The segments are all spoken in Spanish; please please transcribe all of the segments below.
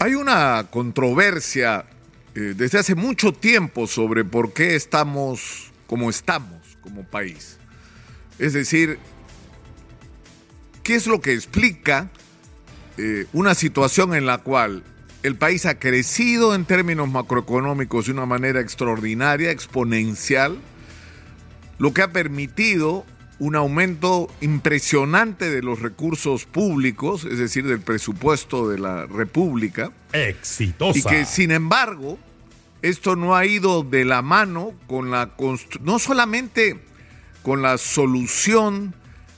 Hay una controversia eh, desde hace mucho tiempo sobre por qué estamos como estamos como país. Es decir, ¿qué es lo que explica eh, una situación en la cual el país ha crecido en términos macroeconómicos de una manera extraordinaria, exponencial, lo que ha permitido un aumento impresionante de los recursos públicos, es decir, del presupuesto de la República. Exitosa. Y que, sin embargo, esto no ha ido de la mano con la no solamente con la solución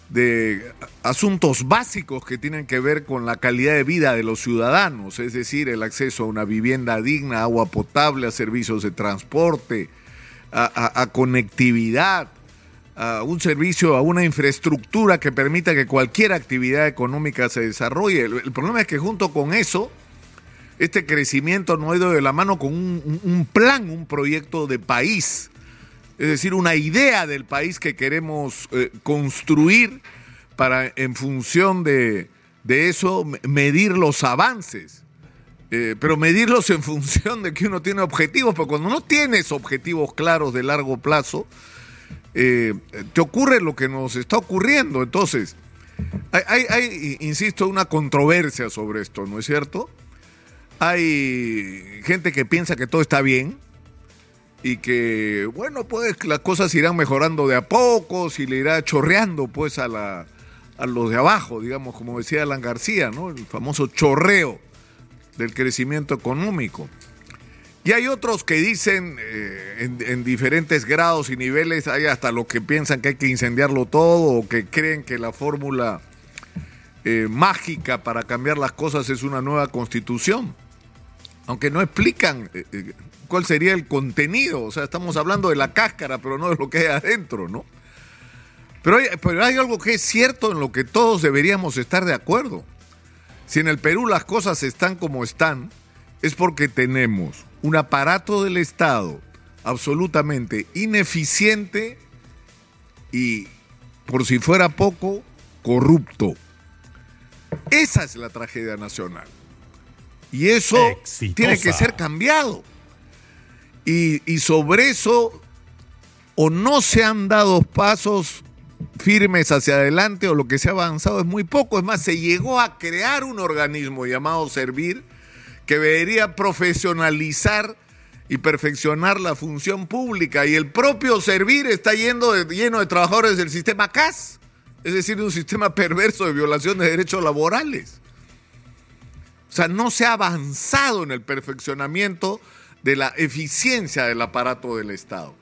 de asuntos básicos que tienen que ver con la calidad de vida de los ciudadanos, es decir, el acceso a una vivienda digna, agua potable, a servicios de transporte, a, conectividad, a un servicio, a una infraestructura que permita que cualquier actividad económica se desarrolle. El, problema es que junto con eso, este crecimiento no ha ido de la mano con un plan, un proyecto de país es decir, una idea del país que queremos eh, construir para, en función de, eso, medir los avances. Eh, pero medirlos en función de que uno tiene objetivos, porque cuando no tienes objetivos claros de largo plazo, eh, te ocurre lo que nos está ocurriendo. Entonces, hay, hay, insisto, una controversia sobre esto, ¿no es cierto? Hay gente que piensa que todo está bien, y que, bueno, pues las cosas irán mejorando de a poco, y le irá chorreando pues a, la, a los de abajo, digamos, como decía Alan García, ¿no? El famoso chorreo del crecimiento económico. Y hay otros que dicen eh, en, diferentes grados y niveles, hay hasta los que piensan que hay que incendiarlo todo o que creen que la fórmula eh, mágica para cambiar las cosas es una nueva constitución. Aunque no explican eh, cuál sería el contenido. O sea, estamos hablando de la cáscara, pero no de lo que hay adentro, ¿no? Pero hay, pero hay algo que es cierto en lo que todos deberíamos estar de acuerdo. Si en el Perú las cosas están como están, es porque tenemos un aparato del Estado absolutamente ineficiente y, por si fuera poco, corrupto. Esa es la tragedia nacional. Y eso tiene que ser cambiado. Y, sobre eso o no se han dado pasos firmes hacia adelante o lo que se ha avanzado es muy poco. Es más, se llegó a crear un organismo llamado Servir que debería profesionalizar y perfeccionar la función pública. Y el propio Servir está yendo lleno de trabajadores del sistema CAS, es decir, de un sistema perverso de violación de derechos laborales. O sea, no se ha avanzado en el perfeccionamiento de la eficiencia del aparato del Estado.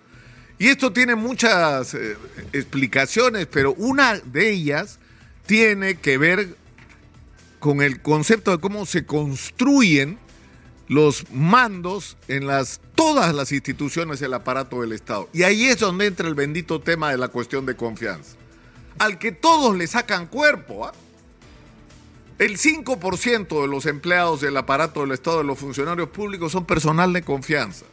Y esto tiene muchas eh, explicaciones, pero una de ellas tiene que ver con el concepto de cómo se construyen los mandos en las todas las instituciones del aparato del Estado. Y ahí es donde entra el bendito tema de la cuestión de confianza, al que todos le sacan cuerpo. ¿ah? El 5% de los empleados del aparato del Estado, de los funcionarios públicos, son personal de confianza.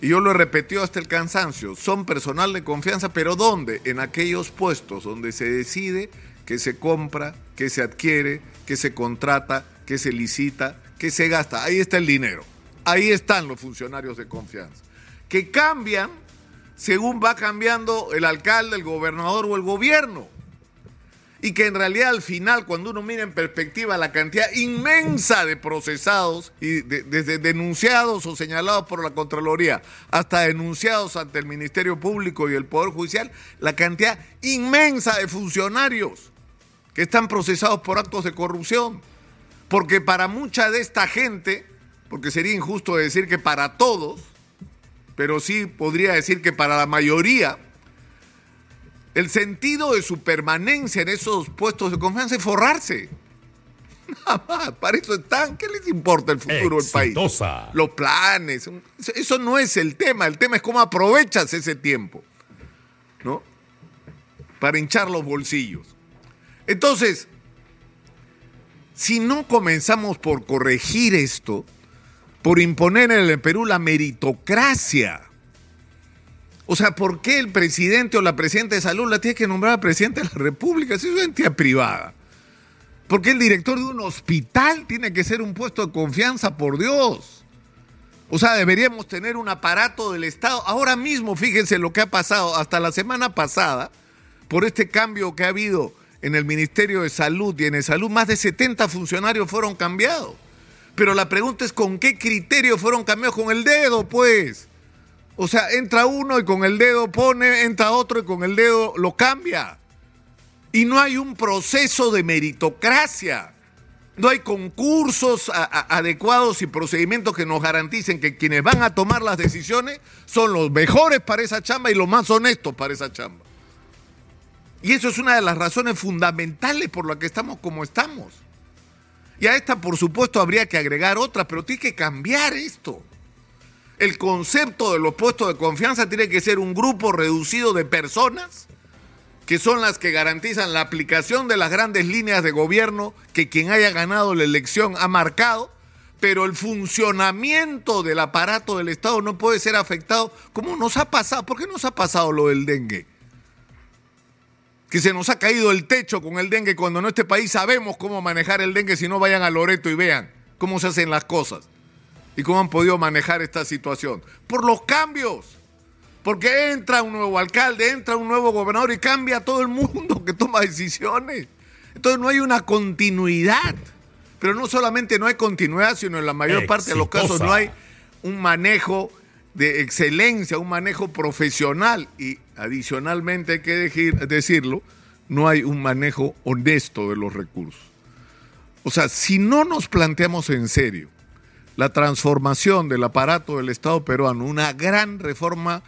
Y yo lo he repetido hasta el cansancio, son personal de confianza, pero ¿dónde? En aquellos puestos donde se decide que se compra, que se adquiere, que se contrata, que se licita, que se gasta. Ahí está el dinero. Ahí están los funcionarios de confianza. Que cambian según va cambiando el alcalde, el gobernador o el gobierno y que en realidad al final, cuando uno mira en perspectiva la cantidad inmensa de procesados, y desde denunciados o señalados por la Contraloría hasta denunciados ante el Ministerio Público y el Poder Judicial, la cantidad inmensa de funcionarios que están procesados por actos de corrupción. Porque para mucha de esta gente, porque sería injusto decir que para todos, pero sí podría decir que para la mayoría, el sentido de su permanencia en esos puestos de confianza es forrarse. Nada más, para eso están. ¿Qué les importa el futuro del país? Los planes. Eso no es el tema. El tema es cómo aprovechas ese tiempo. ¿No? Para hinchar los bolsillos. Entonces, si no comenzamos por corregir esto, por imponer en el Perú la meritocracia, o sea, ¿por qué el presidente o la presidenta de salud la tiene que nombrar presidente de la República? Si es una entidad privada. Porque el director de un hospital tiene que ser un puesto de confianza, por Dios. O sea, deberíamos tener un aparato del Estado. Ahora mismo, fíjense lo que ha pasado hasta la semana pasada, por este cambio que ha habido en el Ministerio de Salud y en el Salud, más de 70 funcionarios fueron cambiados. Pero la pregunta es con qué criterio fueron cambiados con el dedo, pues. O sea, entra uno y con el dedo pone, entra otro y con el dedo lo cambia. Y no hay un proceso de meritocracia. No hay concursos adecuados y procedimientos que nos garanticen que quienes van a tomar las decisiones son los mejores para esa chamba y los más honestos para esa chamba. Y eso es una de las razones fundamentales por las que estamos como estamos. Y a esta, por supuesto, habría que agregar otras, pero tiene que cambiar esto. El concepto de los puestos de confianza tiene que ser un grupo reducido de personas que son las que garantizan la aplicación de las grandes líneas de gobierno que quien haya ganado la elección ha marcado, pero el funcionamiento del aparato del Estado no puede ser afectado como nos ha pasado. ¿Por qué nos ha pasado lo del dengue? Que se nos ha caído el techo con el dengue cuando en este país sabemos cómo manejar el dengue, si no vayan a Loreto y vean cómo se hacen las cosas y cómo han podido manejar esta situación. Por los cambios. Porque entra un nuevo alcalde, entra un nuevo gobernador y cambia a todo el mundo que toma decisiones. Entonces no hay una continuidad. Pero no solamente no hay continuidad, sino en la mayor parte de los casos no hay un manejo de excelencia, un manejo profesional. Y adicionalmente hay que decirlo, no hay un manejo honesto de los recursos. O sea, si no nos planteamos en serio la transformación del aparato del Estado peruano, una gran reforma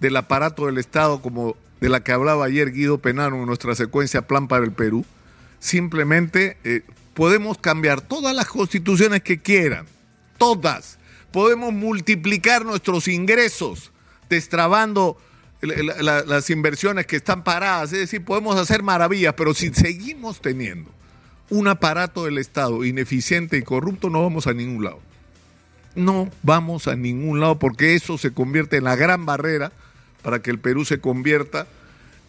del aparato del Estado como de la que hablaba ayer Guido Penano en nuestra secuencia Plan para el Perú, simplemente eh, podemos cambiar todas las constituciones que quieran, todas. Podemos multiplicar nuestros ingresos, destrabando las inversiones que están paradas, es decir, podemos hacer maravillas, pero si seguimos teniendo un aparato del Estado ineficiente y corrupto, no vamos a ningún lado no vamos a ningún lado porque eso se convierte en la gran barrera para que el Perú se convierta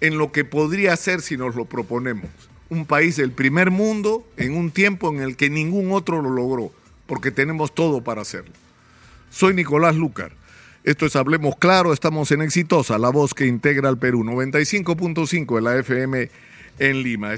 en lo que podría ser si nos lo proponemos. Un país del primer mundo en un tiempo en el que ningún otro lo logró, porque tenemos todo para hacerlo. Soy Nicolás Lucar. Esto es Hablemos Claro, estamos en Exitosa, la voz que integra al Perú, 95.5 de la FM en Lima.